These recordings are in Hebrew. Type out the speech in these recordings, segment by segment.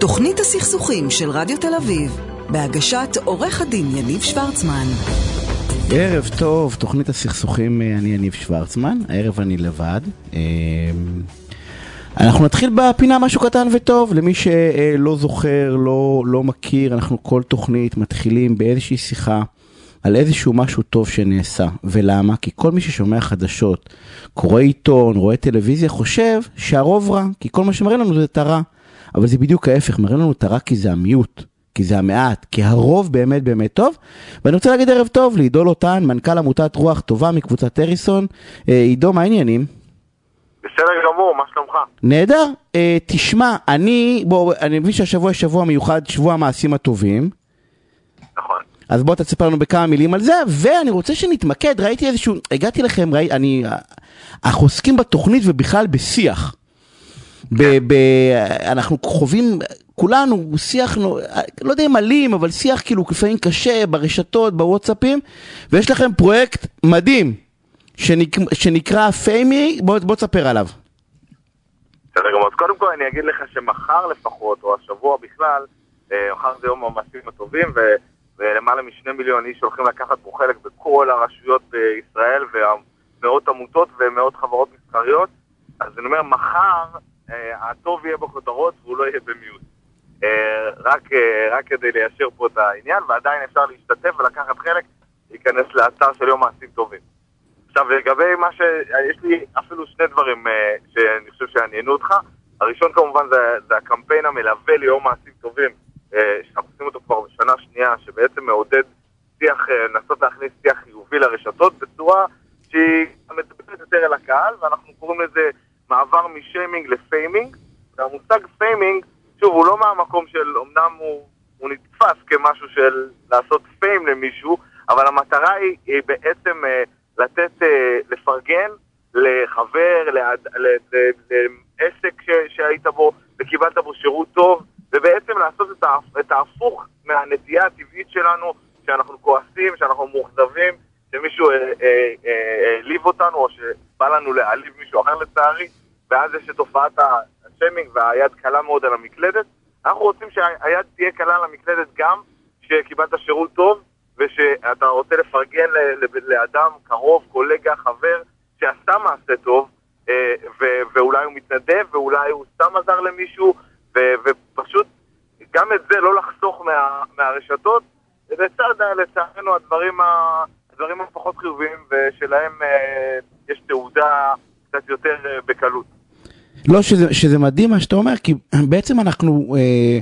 תוכנית הסכסוכים של רדיו תל אביב, בהגשת עורך הדין יניב שוורצמן. ערב טוב, תוכנית הסכסוכים, אה, אני יניב שוורצמן, הערב אני לבד. אה, אנחנו נתחיל בפינה משהו קטן וטוב, למי שלא זוכר, לא, לא מכיר, אנחנו כל תוכנית מתחילים באיזושהי שיחה על איזשהו משהו טוב שנעשה. ולמה? כי כל מי ששומע חדשות, קורא עיתון, רואה טלוויזיה, חושב שהרוב רע, כי כל מה שמראה לנו זה את הרע. אבל זה בדיוק ההפך, מראה לנו את הרע כי זה המיעוט. כי זה המעט, כי הרוב באמת באמת טוב. ואני רוצה להגיד ערב טוב לעידו לוטן, מנכ"ל עמותת רוח טובה מקבוצת אריסון. אה, עידו, מה העניינים? בסדר גמור, מה שלומך? נהדר. אה, תשמע, אני, בוא, אני מבין שהשבוע יש שבוע מיוחד, שבוע המעשים הטובים. נכון. אז בוא תספר לנו בכמה מילים על זה, ואני רוצה שנתמקד, ראיתי איזשהו, הגעתי לכם, ראי, אני, אנחנו עוסקים בתוכנית ובכלל בשיח. ב, ב, אנחנו חווים, כולנו, שיח, לא, יודע אם אלים, אבל שיח כאילו לפעמים קשה ברשתות, בוואטסאפים, ויש לכם פרויקט מדהים, שנק, שנקרא פיימי, בוא, בוא תספר עליו. בסדר גמור, אז קודם כל אני אגיד לך שמחר לפחות, או השבוע בכלל, אה, מחר זה יום המעשים הטובים, ו... ולמעלה משני מיליון איש הולכים לקחת בו חלק בכל הרשויות בישראל, ומאות עמותות ומאות חברות מסחריות. אז אני אומר, מחר הטוב יהיה בכותרות והוא לא יהיה במיעוט. אה, רק, אה, רק כדי ליישר פה את העניין, ועדיין אפשר להשתתף ולקחת חלק, להיכנס לאתר של יום מעשים טובים. עכשיו, לגבי מה ש... יש לי אפילו שני דברים שאני חושב שיעניינו אותך. הראשון כמובן זה, זה הקמפיין המלווה ליום מעשים טובים, שאנחנו עושים אותו כבר בשנה שנייה, שבעצם מעודד שיח, לנסות להכניס שיח חיובי לרשתות בצורה שהיא מדברת יותר אל הקהל, ואנחנו קוראים לזה מעבר משיימינג ל faming. והמושג faming, שוב, הוא לא מהמקום של, אמנם הוא, הוא נתפס כמשהו של לעשות fame למישהו, אבל המטרה היא, היא בעצם אה, לתת, אה, לפרגן לחבר, לעד, לעסק ש, שהיית בו וקיבלת בו שירות טוב, ובעצם לעשות את, ה, את ההפוך מהנטייה הטבעית שלנו, שאנחנו כועסים, שאנחנו מאוכזבים, שמישהו העליב אה, אה, אה, אותנו, או שבא לנו להעליב מישהו אחר לצערי, ואז יש את תופעת השיימינג והיד קלה מאוד על המקלדת. אנחנו רוצים שהיד תהיה קלה על המקלדת גם כשקיבלת שירות טוב, ושאתה רוצה לפרגן לאדם קרוב, קולגה, חבר, שעשה מעשה טוב, ואולי הוא מתנדב, ואולי הוא סתם עזר למישהו, ופשוט גם את זה לא לחסוך מה, מהרשתות, לצד, לצערנו, הדברים, ה, הדברים הפחות חיוביים, ושלהם אה, יש תעודה קצת יותר אה, בקלות. לא, שזה, שזה מדהים מה שאתה אומר, כי בעצם אנחנו אה,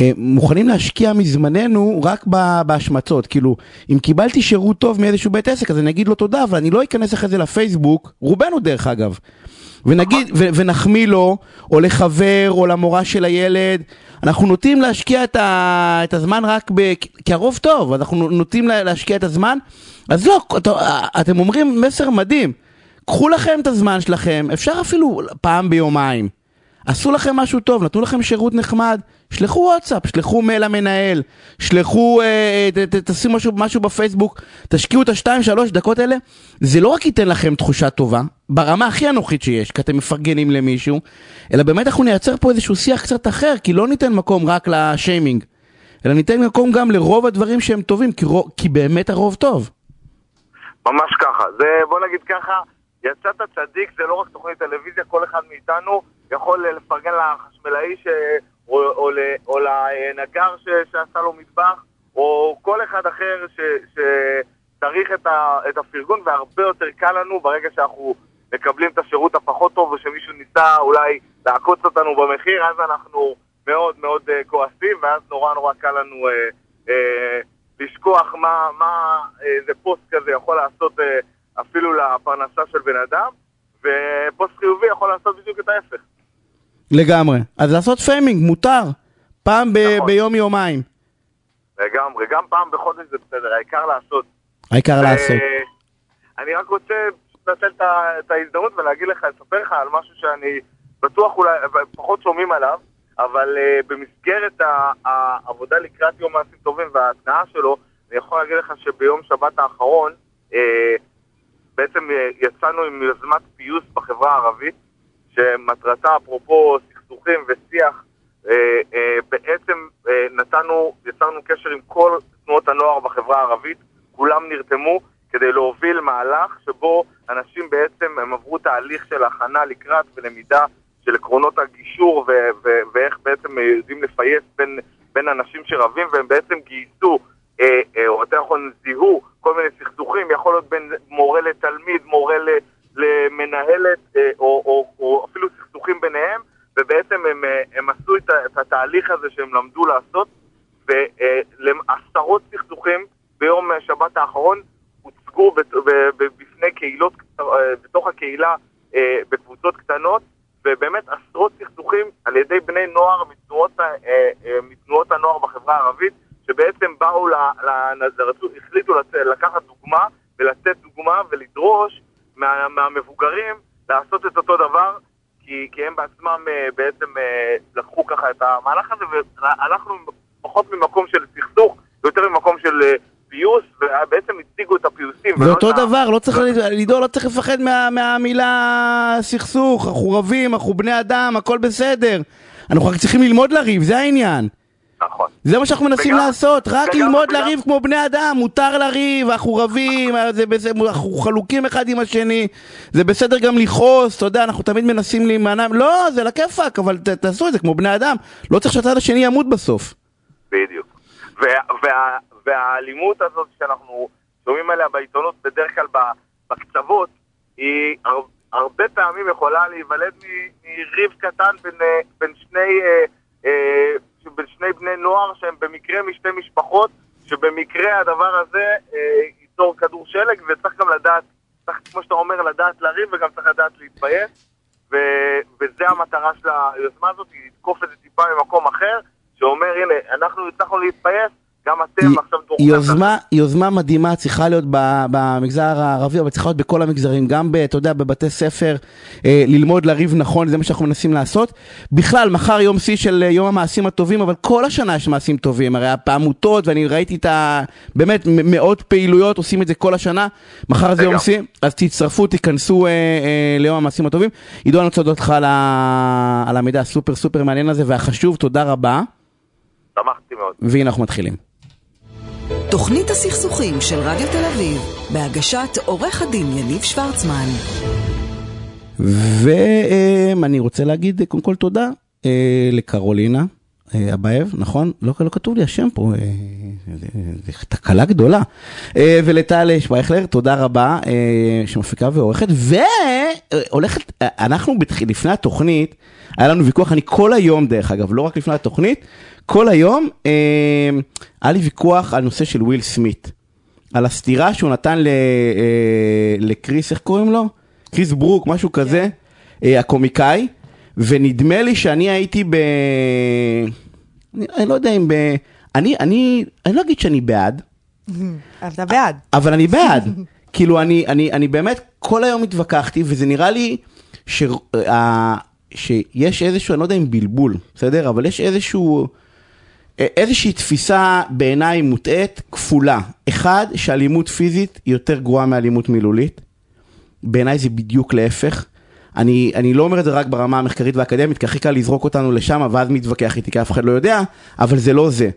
אה, מוכנים להשקיע מזמננו רק בהשמצות. כאילו, אם קיבלתי שירות טוב מאיזשהו בית עסק, אז אני אגיד לו תודה, אבל אני לא אכנס אחרי זה לפייסבוק, רובנו דרך אגב. ונגיד, ו- ונחמיא לו, או לחבר, או למורה של הילד. אנחנו נוטים להשקיע את, ה- את הזמן רק ב... כי הרוב טוב, אנחנו נוטים להשקיע את הזמן. אז לא, אתם אומרים מסר מדהים. קחו לכם את הזמן שלכם, אפשר אפילו פעם ביומיים. עשו לכם משהו טוב, נתנו לכם שירות נחמד, שלחו וואטסאפ, שלחו מייל למנהל, שלחו, אה, ת, ת, משהו, משהו בפייסבוק, תשקיעו את השתיים שלוש דקות האלה, זה לא רק ייתן לכם תחושה טובה, ברמה הכי אנוכית שיש, כי אתם מפרגנים למישהו, אלא באמת אנחנו נייצר פה איזשהו שיח קצת אחר, כי לא ניתן מקום רק לשיימינג, אלא ניתן מקום גם לרוב הדברים שהם טובים, כי, כי באמת הרוב טוב. ממש ככה, זה בוא נגיד ככה, יצאת צדיק זה לא רק תוכנית טלוויזיה, כל אחד מאיתנו יכול לפרגן לחשמלאי ש... או, או, או לנגר ש... שעשה לו מטבח, או כל אחד אחר ש... שצריך את, ה... את הפרגון, והרבה יותר קל לנו ברגע שאנחנו מקבלים את השירות הפחות טוב, ושמישהו ניסה אולי לעקוץ אותנו במחיר, אז אנחנו מאוד מאוד אה, כועסים, ואז נורא נורא קל לנו uh, uh, לשכוח מה, מה איזה פוסט כזה יכול לעשות אה, אפילו לפרנסה של בן אדם, ופוסט חיובי יכול לעשות בדיוק את ההפך. לגמרי. אז לעשות faming מותר, פעם ב- נכון. ביום יומיים. לגמרי, גם פעם בחודש זה בסדר, העיקר לעשות. העיקר ו- לעשות. אני רק רוצה לנצל את ההזדמנות ולהגיד לך, לספר לך על משהו שאני בטוח אולי, פחות שומעים עליו, אבל uh, במסגרת העבודה לקראת יום מעשים טובים וההתנאה שלו, אני יכול להגיד לך שביום שבת האחרון, uh, בעצם אה, יצאנו עם יוזמת פיוס בחברה הערבית, שמטרתה, אפרופו סכסוכים ושיח אה, אה, בעצם אה, נתנו, יצרנו קשר עם כל תנועות הנוער בחברה הערבית, כולם נרתמו כדי להוביל מהלך שבו אנשים בעצם, הם עברו תהליך של הכנה לקראת ולמידה של עקרונות הגישור ו- ו- ואיך בעצם יודעים לפייס בין, בין אנשים שרבים, והם בעצם גייסו, אה, אה, או יותר נכון זיהו כל מיני סכסוכים, יכול להיות בין מורה לתלמיד, מורה ל- למנהלת, אה, או, או, או אפילו סכסוכים ביניהם, ובעצם הם, אה, הם עשו את, את התהליך הזה שהם למדו לעשות, ועשרות סכסוכים ביום שבת האחרון הוצגו בת- ב- ב- בפני קהילות, אה, בתוך הקהילה, אה, בקבוצות קטנות, ובאמת עשרות סכסוכים על ידי בני נוער מתנועות, ה- אה, אה, מתנועות הנוער בחברה הערבית, שבעצם באו, ל, ל, רצו, החליטו לצ, לקחת דוגמה ולתת דוגמה ולדרוש מה, מהמבוגרים לעשות את אותו דבר, כי, כי הם בעצמם אה, בעצם אה, לקחו ככה את המהלך הזה, והלכנו פחות ממקום של סכסוך, ויותר ממקום של אה, פיוס, ובעצם הציגו את הפיוסים. זה אותו דבר, לא צריך, לידור לא צריך לפחד מה- מהמילה סכסוך, אנחנו רבים, אנחנו בני אדם, הכל בסדר. אנחנו רק צריכים ללמוד לריב, זה העניין. נכון. זה מה שאנחנו מנסים וגם- לעשות, רק וגם- ללמוד וגם- לריב כמו בני אדם, מותר לריב, אנחנו רבים, זה בסדר, אנחנו חלוקים אחד עם השני, זה בסדר גם לכעוס, אתה יודע, אנחנו תמיד מנסים להימנע, לא, זה לכיפאק, אבל ת, תעשו את זה כמו בני אדם, לא צריך שהצד השני ימות בסוף. בדיוק. וה, וה, והאלימות הזאת שאנחנו שומעים עליה בעיתונות, בדרך כלל בקצוות, היא הר, הרבה פעמים יכולה להיוולד מריב קטן בין, אה, בין, שני, אה, אה, בין שני בני נוער שהם במקרה משתי משפחות, שבמקרה הדבר הזה ייצור כדור שלג, וצריך גם לדעת, צריך, כמו שאתה אומר, לדעת לריב וגם צריך לדעת להתבייש. ו- וזה המטרה של היוזמה הזאת, היא לתקוף את זה טיפה ממקום אחר, שאומר, הנה, אנחנו הצלחנו להתפייס, גם אתם עכשיו תורכם. יוזמה, יוזמה מדהימה צריכה להיות במגזר הערבי, אבל צריכה להיות בכל המגזרים, גם ב, אתה יודע, בבתי ספר, אה, ללמוד לריב נכון, זה מה שאנחנו מנסים לעשות. בכלל, מחר יום שיא של אה, יום המעשים הטובים, אבל כל השנה יש מעשים טובים, הרי בעמותות, ואני ראיתי את ה... באמת מאות פעילויות, עושים את זה כל השנה, מחר זה יום. שיא, אז תצטרפו, תיכנסו אה, אה, ליום המעשים הטובים. עידו, אני רוצה להודות לך על, ה... על המידע הסופר סופר מעניין הזה והחשוב, תודה רבה, שמחתי מאוד. והנה אנחנו מתחילים. תוכנית הסכסוכים של רדיו תל אביב, בהגשת עורך הדין יניב שוורצמן. ואני רוצה להגיד קודם כל תודה אה, לקרולינה אבייב, נכון? לא, לא כתוב לי השם פה, אה, זה- זה תקלה גדולה. אה, ולטל שפייכלר, תודה רבה, אה, שמפיקה ועורכת, והולכת, אה, אנחנו בתח... לפני התוכנית, היה לנו ויכוח, אני כל היום דרך אגב, לא רק לפני התוכנית, כל היום אה, היה לי ויכוח על נושא של וויל סמית. על הסתירה שהוא נתן ל, אה, לקריס, איך קוראים לו? קריס ברוק, משהו כזה, אה, הקומיקאי, ונדמה לי שאני הייתי ב... אני, אני לא יודע אם ב... אני, אני, אני לא אגיד שאני בעד, אתה בעד. אבל אני בעד. כאילו, אני, אני, אני באמת כל היום התווכחתי, וזה נראה לי ש, אה, שיש איזשהו, אני לא יודע אם בלבול, בסדר? אבל יש איזשהו, איזושהי תפיסה בעיניי מוטעית, כפולה. אחד, שאלימות פיזית היא יותר גרועה מאלימות מילולית. בעיניי זה בדיוק להפך. אני, אני לא אומר את זה רק ברמה המחקרית והאקדמית, כי הכי קל לזרוק אותנו לשם, ואז מתווכח איתי, כי אף אחד לא יודע, אבל זה לא זה.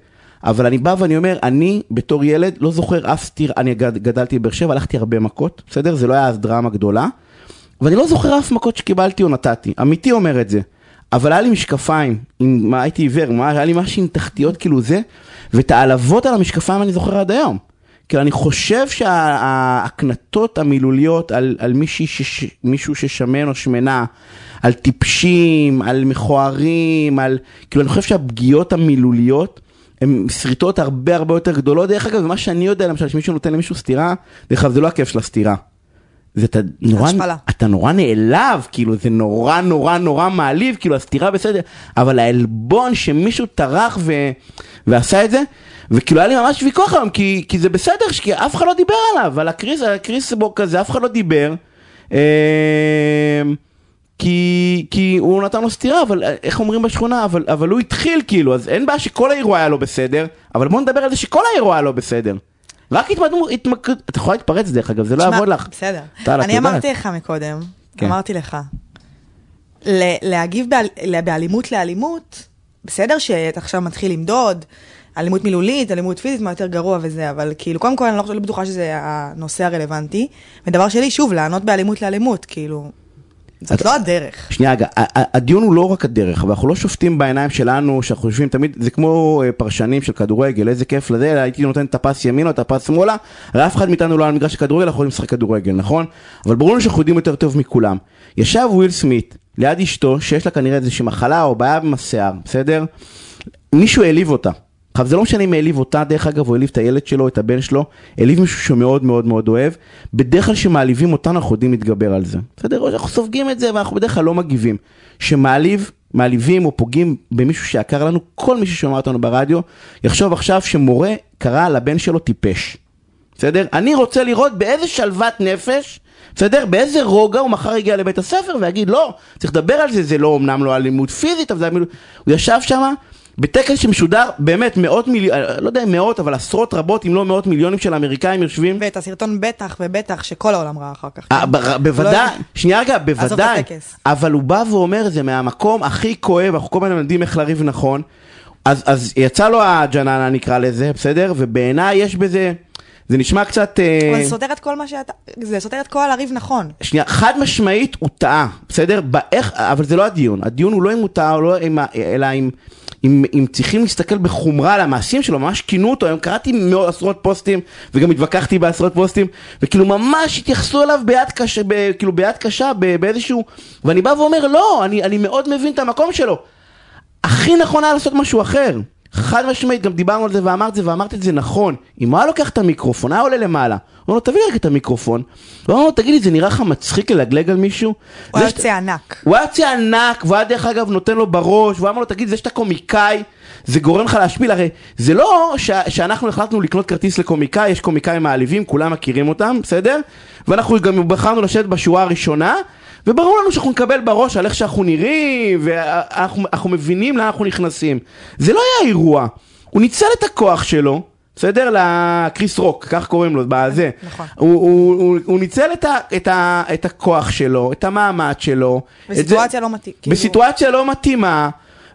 אבל אני בא ואני אומר, אני בתור ילד לא זוכר אף סטיר, אני גד, גדלתי בבאר שבע, הלכתי הרבה מכות, בסדר? זה לא היה אז דרמה גדולה, ואני לא זוכר אף מכות שקיבלתי או נתתי, אמיתי אומר את זה. אבל היה לי משקפיים, עם, מה הייתי עיוור, מה, היה לי משהו עם תחתיות כאילו זה, ואת העלבות על המשקפיים אני זוכר עד היום. כאילו אני חושב שההקנטות המילוליות על, על מישהי שש, מישהו ששמן או שמנה, על טיפשים, על מכוערים, על... כאילו אני חושב שהפגיעות המילוליות הן שריטות הרבה הרבה יותר גדולות. דרך אגב, מה שאני יודע, למשל, שמישהו נותן למישהו סטירה, דרך אגב, זה לא הכיף של הסטירה. זה אתה נורא, השפלה. אתה נורא נעלב, כאילו זה נורא נורא נורא מעליב, כאילו הסתירה בסדר, אבל העלבון שמישהו טרח ו... ועשה את זה, וכאילו היה לי ממש ויכוח היום, כי, כי זה בסדר, כי אף אחד לא דיבר עליו, על הקריס, על הקריס בו כזה, אף אחד לא דיבר, אה, כי, כי הוא נתן לו סטירה, אבל איך אומרים בשכונה, אבל, אבל הוא התחיל כאילו, אז אין בעיה שכל האירוע היה לא בסדר, אבל בוא נדבר על זה שכל האירוע היה לא בסדר. רק התמקד... את יכולה להתפרץ דרך אגב, זה לא יעבוד לך. בסדר. אני. אמרתי לך מקודם, כן. אמרתי לך, ל- להגיב באלימות לאלימות, בסדר שאתה עכשיו מתחיל למדוד, אלימות מילולית, אלימות פיזית, מה יותר גרוע וזה, אבל כאילו, קודם כל אני לא לא בטוחה שזה הנושא הרלוונטי. ודבר שלי, שוב, לענות באלימות לאלימות, כאילו, זאת לא הדרך. שנייה רגע, הדיון הוא לא רק הדרך, אבל אנחנו לא שופטים בעיניים שלנו, שאנחנו יושבים תמיד, זה כמו אה, פרשנים של כדורגל, איזה כיף לזה, הייתי נותן את הפס ימינה את הפס שמאלה, הרי אף אחד מאיתנו לא על מגרש הכדורגל, אנחנו יכולים לשחק כדורגל, נכון? אבל ברור שאנחנו יודעים יותר טוב מכולם. ישב וויל סמית ליד אשתו, שיש לה כנראה איזושהי מחלה או בעיה עם השיער, בסדר? מישהו העליב אותה. עכשיו זה לא משנה אם העליב אותה דרך אגב, או העליב את הילד שלו, את הבן שלו, העליב מישהו שמאוד מאוד מאוד אוהב, בדרך כלל שמעליבים אותנו אנחנו יודעים להתגבר על זה. בסדר? אנחנו סופגים את זה ואנחנו בדרך כלל לא מגיבים. שמעליב, מעליבים או פוגעים במישהו שיקר לנו, כל מי ששומע אותנו ברדיו, יחשוב עכשיו שמורה קרא לבן שלו טיפש. בסדר? אני רוצה לראות באיזה שלוות נפש, בסדר? באיזה רוגע הוא מחר יגיע לבית הספר ויגיד לא, צריך לדבר על זה, זה לא אמנם לא אלימות פיזית, אבל זה אלימות... הוא ישב שם בטקס שמשודר באמת מאות מיליון, לא יודע אם מאות, אבל עשרות רבות אם לא מאות מיליונים של אמריקאים יושבים. ואת הסרטון בטח ובטח שכל העולם ראה אחר כך. אה, כן. ב- בוודאי, לא- שנייה רגע, בוודאי. אבל הוא בא ואומר זה מהמקום הכי כואב, אנחנו כל הזמן יודעים איך לריב נכון, אז, אז יצא לו הג'ננה נקרא לזה, בסדר? ובעיניי יש בזה, זה נשמע קצת, אה, אבל זה סותר את כל מה שאתה, זה סותר את כל הריב נכון. שנייה, חד משמעית הוא טעה, בסדר? באיך, אבל זה לא הדיון, הדיון הוא לא אם הוא טעה, לא אלא אם, אם, אם צריכים להסתכל בחומרה על המעשים שלו, ממש כינו אותו, היום קראתי מאות עשרות פוסטים, וגם התווכחתי בעשרות פוסטים, וכאילו ממש התייחסו אליו ביד קשה, ב, כאילו ביד קשה, ב, באיזשהו, ואני בא ואומר, לא, אני, אני מאוד מבין את המקום שלו. הכי נכון היה לעשות משהו אחר. חד משמעית, גם דיברנו על זה ואמרת זה ואמרת את זה נכון. אם הוא היה לוקח את המיקרופון, היה עולה למעלה. הוא אומר לו, תביא רגע את המיקרופון. הוא אומר לו, תגיד לי, זה נראה לך מצחיק ללגלג על מישהו? הוא היה יוצא ענק. הוא היה יוצא ענק, והוא היה דרך אגב נותן לו בראש, והוא אמר לו, תגיד, זה שאתה קומיקאי, זה גורם לך להשפיל, הרי זה לא ש- שאנחנו החלטנו לקנות כרטיס לקומיקאי, יש קומיקאים מעליבים, כולם מכירים אותם, בסדר? ואנחנו גם בחרנו לשבת בשורה הראשונה, וברור לנו שאנחנו נקבל בראש על איך שאנחנו נראים, ואנחנו אנחנו מבינים לאן אנחנו נכנסים. זה לא היה אירוע, הוא ניצל את הכוח שלו. בסדר? לקריס רוק, כך קוראים לו, בזה. נכון. הוא, הוא, הוא, הוא ניצל את, ה, את, ה, את הכוח שלו, את המעמד שלו. זה- בסיטואציה לא מתאים. כאילו- בסיטואציה לא מתאימה,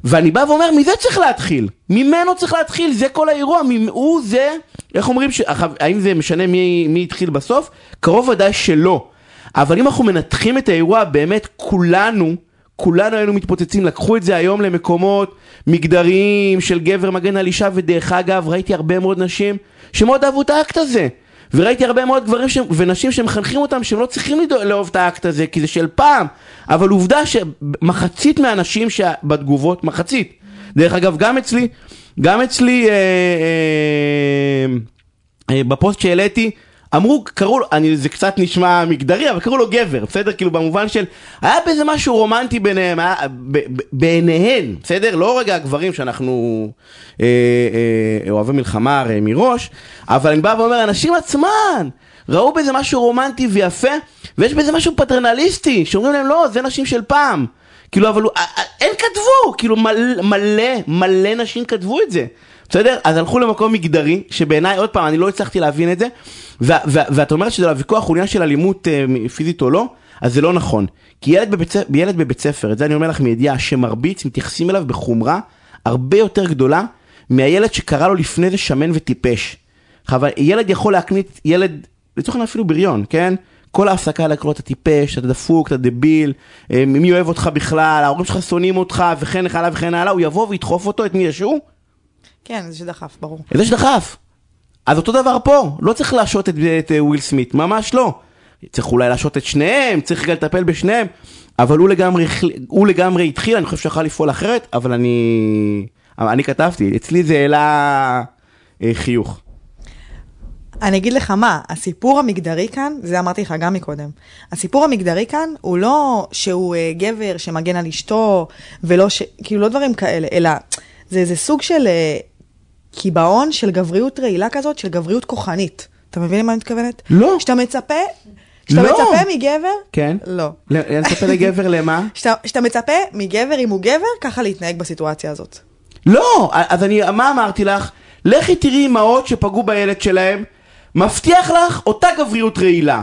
ואני בא ואומר, מזה צריך להתחיל. ממנו צריך להתחיל, זה כל האירוע, הוא זה, איך אומרים, ש... האם זה משנה מי, מי התחיל בסוף? קרוב ודאי שלא. אבל אם אנחנו מנתחים את האירוע, באמת כולנו, כולנו היינו מתפוצצים, לקחו את זה היום למקומות מגדריים של גבר מגן על אישה, ודרך אגב, ראיתי הרבה מאוד נשים שמאוד אהבו את האקט הזה. וראיתי הרבה מאוד גברים ש... ונשים שמחנכים אותם שהם לא צריכים לדאוג- לאהוב את האקט הזה כי זה של פעם. אבל עובדה שמחצית מהאנשים שבתגובות מחצית. דרך אגב גם אצלי גם אצלי אה, אה, אה, בפוסט שהעליתי אמרו קראו לו אני זה קצת נשמע מגדרי אבל קראו לו גבר בסדר? כאילו במובן של היה בזה משהו רומנטי ביניהם היה, ב, ב, בעיניהן בסדר? לא רגע הגברים שאנחנו אה, אה, אוהבי מלחמה הרי מראש אבל אני בא ואומר הנשים עצמן ראו בזה משהו רומנטי ויפה ויש בזה משהו פטרנליסטי שאומרים להם לא זה נשים של פעם. כאילו אבל הם כתבו! כאילו מלא מלא מלא נשים כתבו את זה בסדר? אז הלכו למקום מגדרי, שבעיניי, עוד פעם, אני לא הצלחתי להבין את זה, ואת אומרת שזה הוויכוח הוא עניין של אלימות אה, פיזית או לא, אז זה לא נכון. כי ילד בבית, ילד בבית ספר, את זה אני אומר לך מידיעה, שמרביץ, מתייחסים אליו בחומרה הרבה יותר גדולה מהילד שקרא לו לפני זה שמן וטיפש. אבל ילד יכול להקנית, ילד, לצורך העניין אפילו בריון, כן? כל ההפסקה לקרוא אתה טיפש, אתה דפוק, אתה דביל, אה, מי אוהב אותך בכלל, ההורים שלך שונאים אותך וכן הלאה וכן הלאה, הוא יבוא וידחוף אותו, את מי ישו? כן, זה שדחף, ברור. זה שדחף. אז אותו דבר פה, לא צריך להשעות את, את אה, וויל סמית, ממש לא. צריך אולי להשעות את שניהם, צריך רגע לטפל בשניהם, אבל הוא לגמרי, הוא לגמרי התחיל, אני חושב שיכול לפעול אחרת, אבל אני, אני כתבתי, אצלי זה העלה אה, חיוך. אני אגיד לך מה, הסיפור המגדרי כאן, זה אמרתי לך גם מקודם, הסיפור המגדרי כאן הוא לא שהוא אה, גבר שמגן על אשתו, ולא ש... כאילו לא דברים כאלה, אלא זה איזה סוג של אה, קיבעון של גבריות רעילה כזאת, של גבריות כוחנית. אתה מבין למה אני מתכוונת? לא. שאתה מצפה, שאתה לא. מצפה מגבר, כן? לא. אני מצפה לגבר למה? שאתה, שאתה מצפה מגבר, אם הוא גבר, ככה להתנהג בסיטואציה הזאת. לא, אז אני, מה אמרתי לך? לכי תראי אמהות שפגעו בילד שלהם, מבטיח לך אותה גבריות רעילה.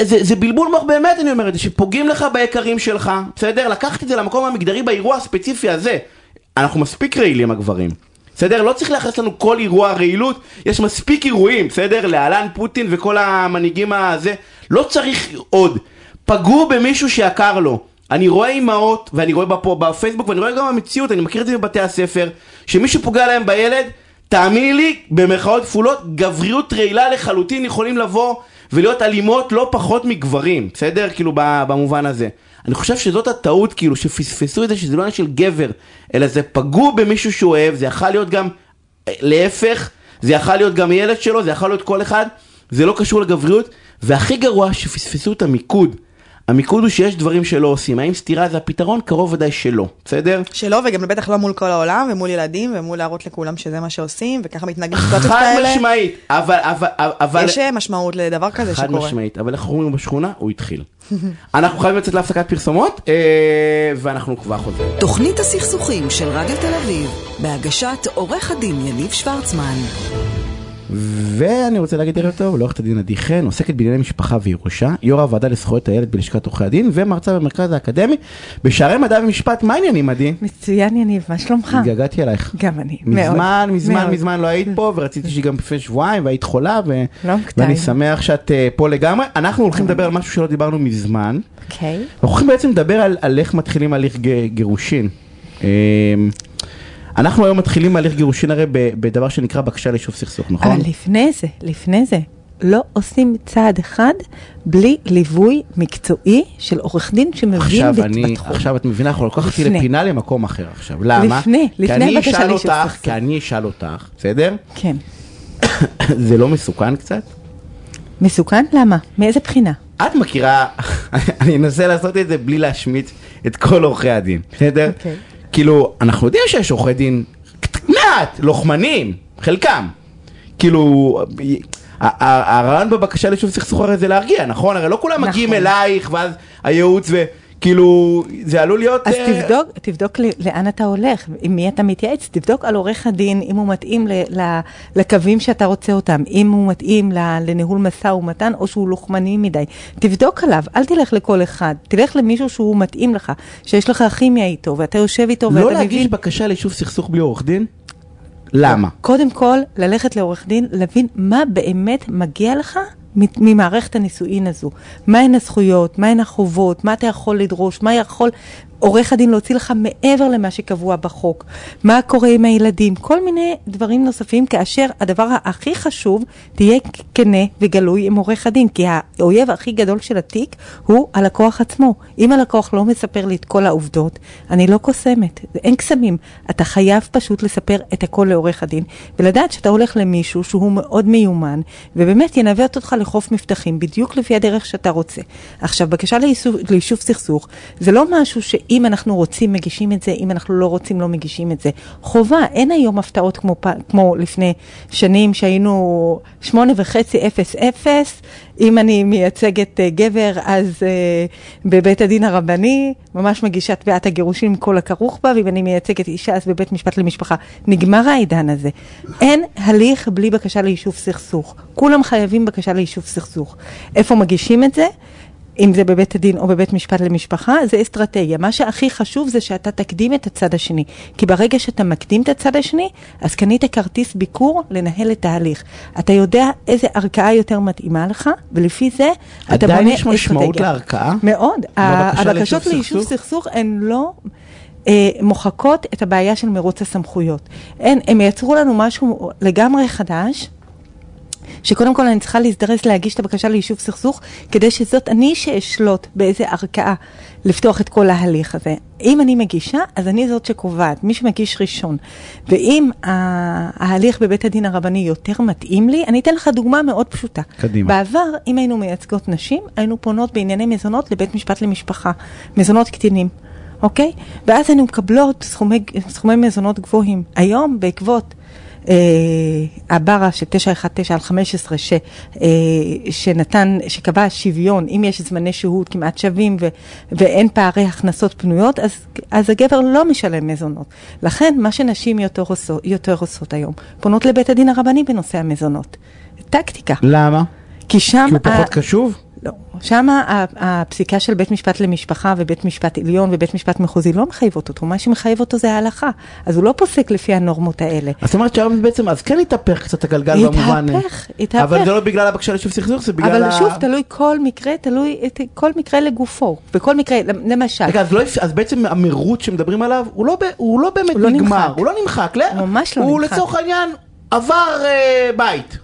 זה, זה בלבול מוח באמת, אני אומר את זה, שפוגעים לך ביקרים שלך, בסדר? לקחתי את זה למקום המגדרי באירוע הספציפי הזה. אנחנו מספיק רעילים הגברים. בסדר? לא צריך לייחס לנו כל אירוע רעילות, יש מספיק אירועים, בסדר? להלן פוטין וכל המנהיגים הזה, לא צריך עוד. פגעו במישהו שיקר לו. אני רואה אימהות, ואני רואה פה בפייסבוק, ואני רואה גם במציאות, אני מכיר את זה בבתי הספר, שמישהו פוגע להם בילד, תאמיני לי, במרכאות כפולות, גבריות רעילה לחלוטין יכולים לבוא ולהיות אלימות לא פחות מגברים, בסדר? כאילו במובן הזה. אני חושב שזאת הטעות, כאילו, שפספסו את זה, שזה לא עניין של גבר, אלא זה פגעו במישהו שהוא אוהב, זה יכול להיות גם אה, להפך, זה יכול להיות גם ילד שלו, זה יכול להיות כל אחד, זה לא קשור לגבריות, והכי גרוע שפספסו את המיקוד. המיקוד הוא שיש דברים שלא עושים, האם סתירה זה הפתרון? קרוב ודאי שלא, בסדר? שלא, וגם בטח לא מול כל העולם, ומול ילדים, ומול להראות לכולם שזה מה שעושים, וככה מתנהגים סיטואציות כאלה. חד משמעית, אבל, אבל, אבל... יש אה, משמעות לדבר כזה חד שקורה. חד משמעית, אבל איך אומרים בשכונה? הוא התחיל. אנחנו חייבים לצאת להפסקת פרסומות, אה, ואנחנו כבר חוזרים. תוכנית הסכסוכים של רדיו תל אביב, בהגשת עורך הדין יניב שוורצמן. ואני רוצה להגיד ערב טוב לעורכת הדין עדי חן, עוסקת בענייני משפחה וירושה, יו"ר הוועדה לזכויות הילד בלשכת עורכי הדין, ומרצה במרכז האקדמי בשערי מדע ומשפט. מה העניינים עדי? מצוין יניב, מה שלומך? התגעגעתי אלייך. גם אני, מזמן, מאוד. מזמן, מזמן. מזמן לא היית פה, ורציתי שגם לפני שבועיים, והיית חולה, ו... לא. ואני שמח שאת אה, פה לגמרי. אנחנו הולכים לדבר על משהו שלא דיברנו מזמן. אוקיי. אנחנו הולכים בעצם לדבר על, איך מתחילים הליך גירושין. אנחנו היום מתחילים הליך גירושין הרי בדבר שנקרא בקשה ליישוב סכסוך, נכון? אבל לפני זה, לפני זה, לא עושים צעד אחד בלי ליווי מקצועי של עורך דין שמבין עכשיו בת- אני, בתחום. עכשיו את מבינה, אנחנו אותי לפני. לפינה למקום אחר עכשיו. למה? לפני, לפני בקשה ליישוב סכסוך. כי אני אשאל אותך, בסדר? כן. זה לא מסוכן קצת? מסוכן? למה? מאיזה בחינה? את מכירה, אני אנסה לעשות את זה בלי להשמיץ את כל עורכי הדין, בסדר? אוקיי. כאילו, אנחנו יודעים שיש עורכי דין מעט, לוחמנים, חלקם. כאילו, הרעיון בבקשה ליישוב סכסוך הרי זה להרגיע, נכון? הרי לא כולם נכון. מגיעים אלייך, ואז הייעוץ וכאילו, זה עלול להיות... אז אה, תבדוק, תבדוק לאן אתה הולך, עם מי אתה מתייעץ, תבדוק על עורך הדין, אם הוא מתאים ל- ל- לקווים שאתה רוצה אותם, אם הוא מתאים ל- לניהול משא ומתן, או שהוא לוחמני מדי. תבדוק עליו, אל תלך לכל אחד, תלך למישהו שהוא מתאים לך, שיש לך כימיה איתו, ואתה יושב איתו, לא ואתה להגיש מבין... בקשה ליישוב סכסוך בלי עורך דין? למה? קודם כל, ללכת לעורך דין, להבין מה באמת מגיע לך ממערכת הנישואין הזו. מהן הזכויות, מהן החובות, מה אתה יכול לדרוש, מה יכול עורך הדין להוציא לך מעבר למה שקבוע בחוק, מה קורה עם הילדים, כל מיני דברים נוספים, כאשר הדבר הכי חשוב, תהיה כנה וגלוי עם עורך הדין, כי האויב הכי גדול של התיק הוא הלקוח עצמו. אם הלקוח לא מספר לי את כל העובדות, אני לא קוסמת, אין קסמים. אתה חייב פשוט לספר את הכל לעורך הדין, ולדעת שאתה הולך למישהו שהוא מאוד מיומן, ובאמת ינווט אותך לחוף מבטחים, בדיוק לפי הדרך שאתה רוצה. עכשיו, בקשה ליישוב, ליישוב סכסוך, זה לא משהו שאם אנחנו רוצים מגישים את זה, אם אנחנו לא רוצים לא מגישים את זה. חובה, אין היום הפתעות כמו, כמו לפני שנים שהיינו שמונה וחצי אפס אפס, אם אני מייצגת uh, גבר, אז uh, בבית הדין הרבני, ממש מגישה תביעת הגירושים עם כל הכרוך בה, ואם אני מייצגת אישה, אז בבית משפט למשפחה. נגמר העידן הזה. אין הליך בלי בקשה ליישוב סכסוך. כולם חייבים בקשה ליישוב סכסוך. איפה מגישים את זה? אם זה בבית הדין או בבית משפט למשפחה, זה אסטרטגיה. מה שהכי חשוב זה שאתה תקדים את הצד השני. כי ברגע שאתה מקדים את הצד השני, אז קנית כרטיס ביקור לנהל את ההליך. אתה יודע איזה ערכאה יותר מתאימה לך, ולפי זה אתה בונה עדיין אסטרטגיה. יש משמעות לערכאה? מאוד. הבקשות ליישוב? סכסוך הן לא... אה, מוחקות את הבעיה של מרוץ הסמכויות. אין, הם יצרו לנו משהו לגמרי חדש, שקודם כל אני צריכה להזדרז להגיש את הבקשה ליישוב סכסוך, כדי שזאת אני שאשלוט באיזה ערכאה לפתוח את כל ההליך הזה. אם אני מגישה, אז אני זאת שקובעת, מי שמגיש ראשון. ואם ההליך בבית הדין הרבני יותר מתאים לי, אני אתן לך דוגמה מאוד פשוטה. קדימה. בעבר, אם היינו מייצגות נשים, היינו פונות בענייני מזונות לבית משפט למשפחה, מזונות קטינים. אוקיי? ואז היינו מקבלות סכומי, סכומי מזונות גבוהים. היום, בעקבות הברה של 919 על 15, ש, אה, שנתן, שקבע שוויון, אם יש זמני שהות כמעט שווים ו, ואין פערי הכנסות פנויות, אז, אז הגבר לא משלם מזונות. לכן, מה שנשים יותר עושות, יותר עושות היום, פונות לבית הדין הרבני בנושא המזונות. טקטיקה. למה? כי שם... כי הוא פחות ה- קשוב? לא. שם הפסיקה של בית משפט למשפחה ובית משפט עליון ובית משפט מחוזי לא מחייבות אותו, מה שמחייב אותו זה ההלכה. אז הוא לא פוסק לפי הנורמות האלה. אז זאת אומרת שהיום בעצם, אז כן התהפך קצת הגלגל במובן... התהפך, התהפך. אבל זה לא בגלל הבקשה ליישוב סכסוך, זה בגלל אבל ה... שוב, תלוי כל מקרה, תלוי את- כל מקרה לגופו. בכל מקרה, למשל, רגע, אז, לא, אז בעצם המרוץ שמדברים עליו, הוא לא, הוא לא באמת הוא לא נגמר, נמחק. הוא לא נמחק, לא, הוא ממש לא הוא נמחק. לצורך העניין עבר אה, בית.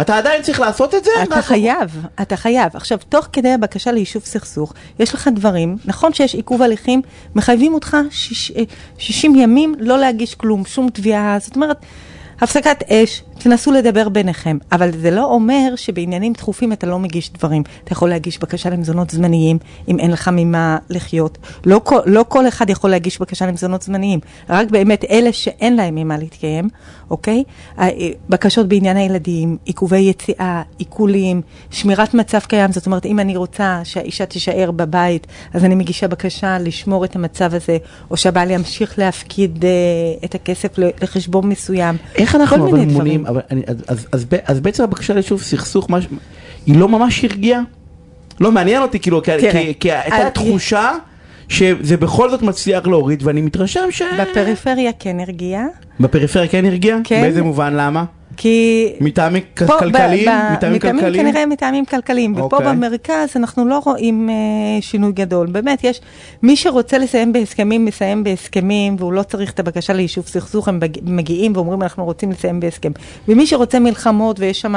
אתה עדיין צריך לעשות את זה? אתה חייב, אתה חייב. עכשיו, תוך כדי הבקשה ליישוב סכסוך, יש לך דברים, נכון שיש עיכוב הליכים, מחייבים אותך שיש, אה, 60 ימים לא להגיש כלום, שום תביעה, זאת אומרת, הפסקת אש, תנסו לדבר ביניכם, אבל זה לא אומר שבעניינים דחופים אתה לא מגיש דברים. אתה יכול להגיש בקשה למזונות זמניים, אם אין לך ממה לחיות. לא, כל- לא כל אחד יכול להגיש בקשה למזונות זמניים, רק באמת אלה שאין להם ממה להתקיים, אוקיי? ה- בקשות בעניין הילדים, עיכובי יציאה, עיקולים, שמירת מצב קיים, זאת אומרת, אם אני רוצה שהאישה תישאר בבית, אז אני מגישה בקשה לשמור את המצב הזה, או שהבעל ימשיך להפקיד אה, את הכסף לחשבון מסוים. איך אנחנו אבל מונעים. אבל אני, אז, אז, אז, אז בעצם הבקשה ליישוב סכסוך, מש, היא לא ממש הרגיעה? לא מעניין אותי, כאילו, כי, תראה, כי, כי הייתה אה, תחושה שזה בכל זאת מצליח להוריד, ואני מתרשם ש... בפריפריה כן הרגיע, בפריפריה כן הרגיע? כן. באיזה מובן, למה? כי... מטעמים כלכליים? מטעמים כלכליים? כנראה מטעמים כלכליים, ופה אוקיי. במרכז אנחנו לא רואים אה, שינוי גדול. באמת, יש, מי שרוצה לסיים בהסכמים, מסיים בהסכמים, והוא לא צריך את הבקשה ליישוב סכסוך, הם בג- מגיעים ואומרים אנחנו רוצים לסיים בהסכם. ומי שרוצה מלחמות ויש שם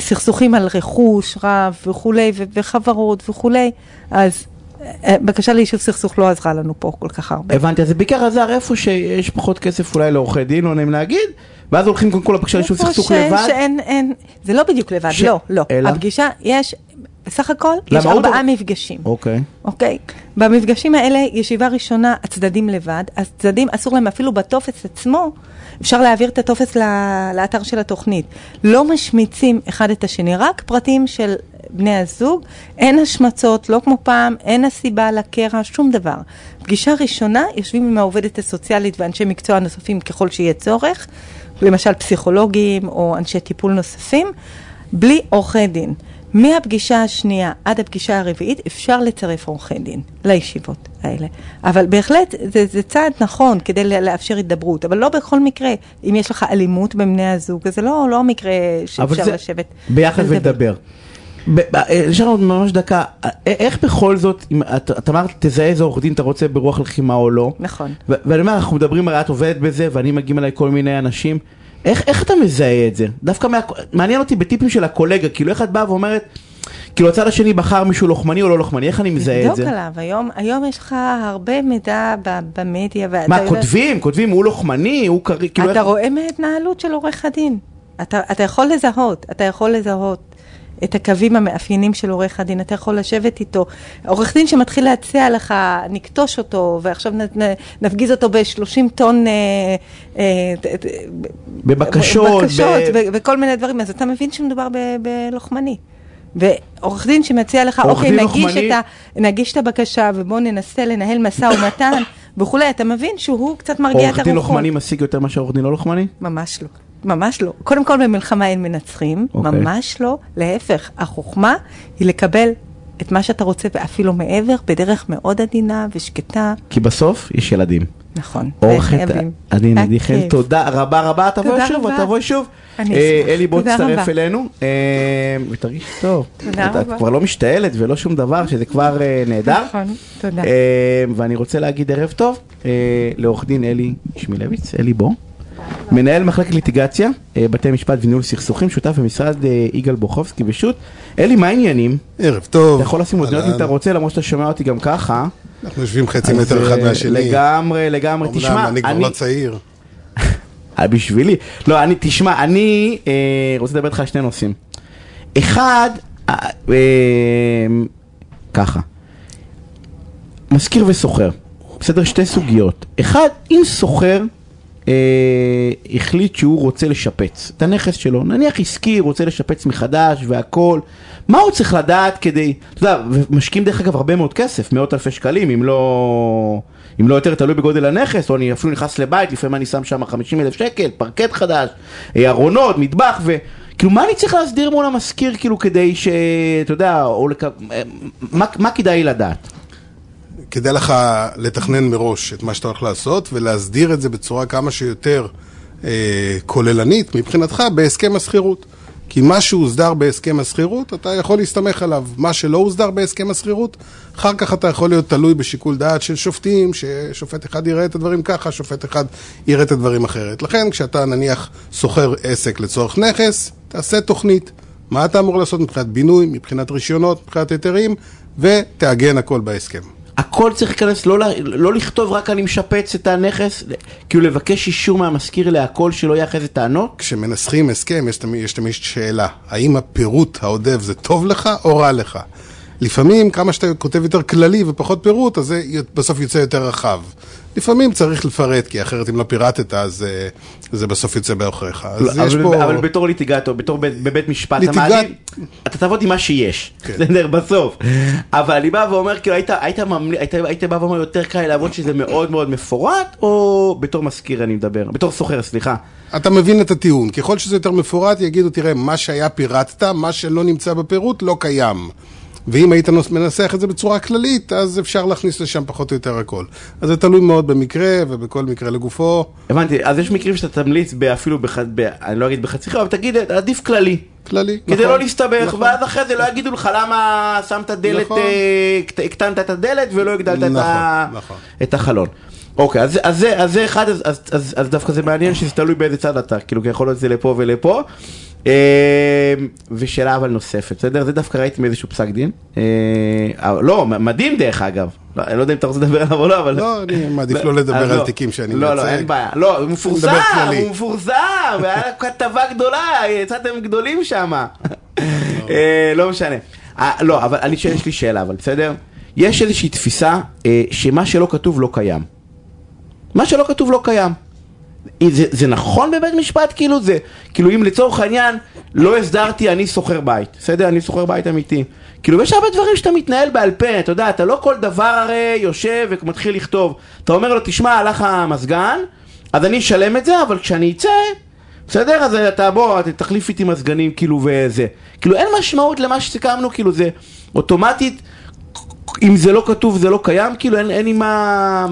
סכסוכים על רכוש רב וכולי, ו- וחברות וכולי, אז בקשה ליישוב סכסוך לא עזרה לנו פה כל כך הרבה. הבנתי, אז זה בעיקר עזר איפה שיש פחות כסף אולי לעורכי דין, לא נעים להגיד, ואז הולכים קודם כל לבקשה ליישוב סכסוך לבד. שאין, אין, זה לא בדיוק לבד, ש- לא, לא. אלא? הפגישה, יש, בסך הכל? יש הוא ארבעה דור- מפגשים. אוקיי. אוקיי? במפגשים האלה, ישיבה ראשונה, הצדדים לבד, הצדדים אסור להם אפילו בטופס עצמו, אפשר להעביר את הטופס לאתר של התוכנית. לא משמיצים אחד את השני, רק פרטים של בני הזוג, אין השמצות, לא כמו פעם, אין הסיבה לקרע, שום דבר. פגישה ראשונה, יושבים עם העובדת הסוציאלית ואנשי מקצוע נוספים ככל שיהיה צורך, למשל פסיכולוגים או אנשי טיפול נוספים, בלי עורכי דין. מהפגישה השנייה עד הפגישה הרביעית אפשר לצרף עורכי דין לישיבות האלה. אבל בהחלט זה, זה צעד נכון כדי לאפשר הידברות, אבל לא בכל מקרה. אם יש לך אלימות בין בני הזוג, זה לא, לא מקרה שאפשר לשבת. ביחד ולדבר. ב- אה, נשאר לנו עוד ממש דקה, אה, איך בכל זאת, את אמרת תזהה איזה עורך דין אתה רוצה ברוח לחימה או לא, נכון. ואני אומר, אנחנו מדברים, הרי את עובדת בזה, ואני מגיעים אליי כל מיני אנשים, איך, איך אתה מזהה את זה? דווקא מה, מעניין אותי בטיפים של הקולגה, כאילו איך את באה ואומרת, כאילו הצד השני בחר מישהו לוחמני או לא לוחמני, איך אני מזהה את זה? עליו, היום, היום יש לך הרבה מידע ב- במדיה. מה, יודע- כותבים? כותבים, הוא לוחמני, הוא קריא, כאילו אתה איך... רואה מההתנהלות של עורך הדין. אתה, אתה יכול לזהות, אתה יכול לזהות את הקווים המאפיינים של עורך הדין, אתה יכול לשבת איתו. עורך דין שמתחיל להציע לך, נקטוש אותו, ועכשיו נ, נ, נפגיז אותו ב-30 טון אה, אה, בבקשות, בקשות ב- ו- וכל מיני דברים, אז אתה מבין שמדובר בלוחמני. ועורך דין שמציע לך, עורך אוקיי, נגיש לוחמני- את, ה, נגיש את הבקשה ובואו ננסה לנהל משא ומתן וכולי, אתה מבין שהוא קצת מרגיע את עורך הרוחות. דין לוחמני משיג יותר מאשר עורך דין לא לוחמני? ממש לא. ממש לא. קודם כל במלחמה אין מנצחים, אוקיי. ממש לא. להפך, החוכמה היא לקבל את מה שאתה רוצה ואפילו מעבר, בדרך מאוד עדינה ושקטה. כי בסוף יש ילדים. נכון. עורכת היה עדי חן. תודה רבה רבה, תבואי שוב. תבואי שוב. אה. אלי בוא תצטרף. אלינו, אה, ותרגיש טוב. תודה רבה. את כבר לא משתעלת ולא שום דבר, שזה כבר אה, נהדר. נכון, תודה. ואני רוצה להגיד ערב טוב לעורך דין אלי שמילביץ, אלי בוא. מנהל מחלקת ליטיגציה, אה, בתי משפט וניהול סכסוכים, שותף במשרד אה, יגאל בוכובסקי ושות'. אלי, מה העניינים? ערב טוב. אתה יכול לשים אוזניות אם. אתה רוצה, למרות שאתה שומע אותי גם ככה. אנחנו יושבים חצי מטר אחד אה, מהשני. לגמרי, לגמרי. תשמע, אני כבר לא צעיר. בשבילי. לא, אני, תשמע, אני רוצה לדבר איתך על שני נושאים. אחד, ככה, משכיר וסוחר, בסדר? שתי סוגיות. אחד, אם סוחר החליט שהוא רוצה לשפץ את הנכס שלו, נניח עסקי, רוצה לשפץ מחדש והכל, מה הוא צריך לדעת כדי, אתה יודע, ומשקיעים דרך אגב הרבה מאוד כסף, מאות אלפי שקלים, אם לא, אם לא יותר, תלוי בגודל הנכס, או אני אפילו נכנס לבית, לפעמים אני שם שם 50 אלף שקל, פרקט חדש, אה, ארונות, מטבח, ו... כאילו מה אני צריך להסדיר מול המשכיר כאילו כדי ש... אתה יודע, או לק... מה, מה כדאי לדעת? כדאי לך לתכנן מראש את מה שאתה הולך לעשות ולהסדיר את זה בצורה כמה שיותר אה, כוללנית מבחינתך בהסכם השכירות. כי מה שהוסדר בהסכם השכירות, אתה יכול להסתמך עליו. מה שלא הוסדר בהסכם השכירות, אחר כך אתה יכול להיות תלוי בשיקול דעת של שופטים, ששופט אחד יראה את הדברים ככה, שופט אחד יראה את הדברים אחרת. לכן, כשאתה נניח שוכר עסק לצורך נכס, תעשה תוכנית. מה אתה אמור לעשות מבחינת בינוי, מבחינת רישיונות, מבחינת היתרים, ותעגן הכל בהסכם. הכל צריך להיכנס, לא, לא לכתוב רק אני משפץ את הנכס, כאילו לבקש אישור מהמשכיר להכל שלא יהיה אחרי זה טענות? כשמנסחים הסכם, יש תמיד, יש תמיד שאלה, האם הפירוט העודף זה טוב לך או רע לך? לפעמים, כמה שאתה כותב יותר כללי ופחות פירוט, אז זה בסוף יוצא יותר רחב. לפעמים צריך לפרט, כי אחרת אם לא פירטת, אז אה, זה בסוף יוצא בעוכריך. לא, אבל, פה... אבל בתור ליטיגטור, בתור בית, בבית משפט, אתה ליטיגט- מעדיף, אתה תעבוד עם מה שיש, כן. בסדר, בסוף. אבל אני בא ואומר, כאילו, היית, היית, ממל... היית, היית בא ואומר יותר קל לעבוד שזה מאוד מאוד מפורט, או בתור מזכיר אני מדבר, בתור סוחר, סליחה. אתה מבין את הטיעון. ככל שזה יותר מפורט, יגידו, תראה, מה שהיה פירטת, מה שלא נמצא בפירוט לא קיים. ואם היית מנסח את זה בצורה כללית, אז אפשר להכניס לשם פחות או יותר הכל. אז זה תלוי מאוד במקרה, ובכל מקרה לגופו. הבנתי, אז יש מקרים שאתה תמליץ אפילו, בח... ב... אני לא אגיד בחצי אבל תגיד, עדיף כללי. כללי, כדי נכון, לא להסתבך, נכון. ואז אחרי זה לא יגידו לך למה שמת דלת, נכון. אה, הקט- הקטנת את הדלת ולא הגדלת את, ה... נכון, נכון. את החלון. אוקיי, אז, אז, זה, אז זה אחד, אז, אז, אז, אז דווקא זה מעניין שזה תלוי באיזה צד אתה, כאילו כי יכול להיות זה לפה ולפה. אה, ושאלה אבל נוספת, בסדר? זה דווקא ראיתי מאיזשהו פסק דין. אה, אבל לא, מדהים דרך אגב. לא, אני לא יודע אם אתה רוצה לדבר עליו או לא, אבל... לא, אני מעדיף לא לדבר על לא. תיקים שאני לא, לא, מייצג. אין בעיה. לא, הוא מפורסם. הוא מפורסם, והיה כתבה גדולה, יצאתם גדולים שם. לא משנה. אה, לא, אבל אני יש לי שאלה, אבל בסדר? יש איזושהי תפיסה אה, שמה שלא כתוב לא קיים. מה שלא כתוב לא קיים. זה, זה נכון בבית משפט? כאילו זה, כאילו אם לצורך העניין לא הסדרתי אני שוכר בית, בסדר? אני שוכר בית אמיתי. כאילו יש הרבה דברים שאתה מתנהל בעל פה, אתה יודע, אתה לא כל דבר הרי יושב ומתחיל לכתוב. אתה אומר לו, תשמע, הלך המזגן, אז אני אשלם את זה, אבל כשאני אצא, בסדר? אז אתה בוא, תחליף איתי מזגנים, כאילו, וזה. כאילו אין משמעות למה שסיכמנו, כאילו זה אוטומטית, אם זה לא כתוב זה לא קיים, כאילו אין, אין עם מה...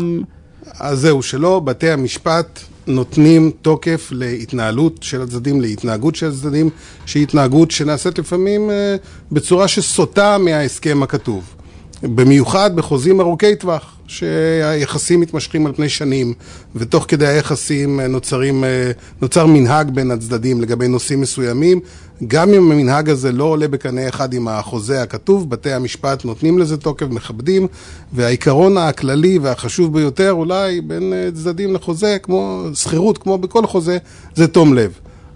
אז זהו, שלא בתי המשפט נותנים תוקף להתנהלות של הצדדים, להתנהגות של הצדדים, שהיא התנהגות שנעשית לפעמים אה, בצורה שסוטה מההסכם הכתוב. במיוחד בחוזים ארוכי טווח, שהיחסים מתמשכים על פני שנים, ותוך כדי היחסים אה, נוצרים, אה, נוצר מנהג בין הצדדים לגבי נושאים מסוימים. גם אם המנהג הזה לא עולה בקנה אחד עם החוזה הכתוב, בתי המשפט נותנים לזה תוקף, מכבדים, והעיקרון הכללי והחשוב ביותר אולי בין אה, צדדים לחוזה, כמו שכירות, כמו בכל חוזה, זה תום לב.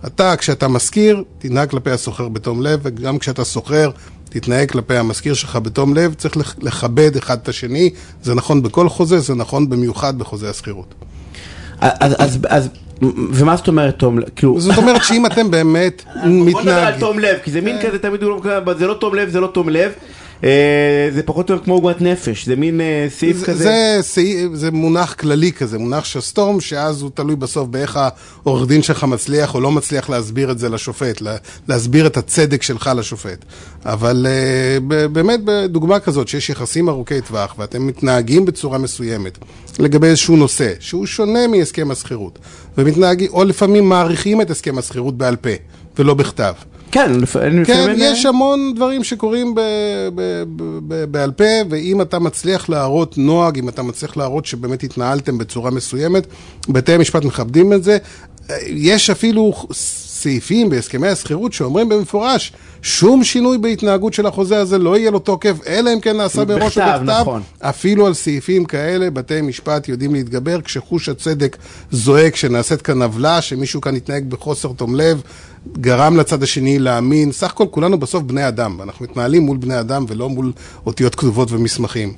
אתה, כשאתה משכיר, תנהג כלפי הסוחר בתום לב, וגם כשאתה סוחר, תתנהג כלפי המשכיר שלך בתום לב, צריך לכ- לכבד אחד את השני, זה נכון בכל חוזה, זה נכון במיוחד בחוזה השכירות. אז, אז, אז, ומה זאת אומרת תום לב? כאילו... זאת אומרת שאם אתם באמת בוא נדבר על מתנהגים... תום לב, כי זה מין כזה תמיד, הוא לא- זה לא תום לב, זה לא תום לב. אה, זה פחות או יותר כמו עוגמת נפש, זה מין אה, סעיף זה, כזה. זה, זה מונח כללי כזה, מונח שסתום, שאז הוא תלוי בסוף באיך העורך דין שלך מצליח או לא מצליח להסביר את זה לשופט, לה- להסביר את הצדק שלך לשופט. אבל ב- באמת בדוגמה כזאת, שיש יחסים ארוכי טווח ואתם מתנהגים בצורה מסוימת לגבי איזשהו נושא, שהוא שונה מהסכם השכירות, ומתנהגים, או לפעמים מעריכים את הסכם השכירות בעל פה, ולא בכתב. כן, לפעמים... כן, לפעמים, יש אה, המון דברים שקורים ב- ב- ב- ב- בעל פה, ואם אתה מצליח להראות נוהג, אם אתה מצליח להראות שבאמת התנהלתם בצורה מסוימת, בתי המשפט מכבדים את זה. אה, יש אפילו סעיפים בהסכמי השכירות שאומרים במפורש, שום שינוי בהתנהגות של החוזה הזה לא יהיה לו תוקף, אלא אם כן נעשה מראש או בכתב, בכתב. נכון. אפילו על סעיפים כאלה, בתי משפט יודעים להתגבר כשחוש הצדק זועק שנעשית כאן עוולה, שמישהו כאן התנהג בחוסר תום לב, גרם לצד השני להאמין. סך הכל כולנו בסוף בני אדם, אנחנו מתנהלים מול בני אדם ולא מול אותיות כתובות ומסמכים.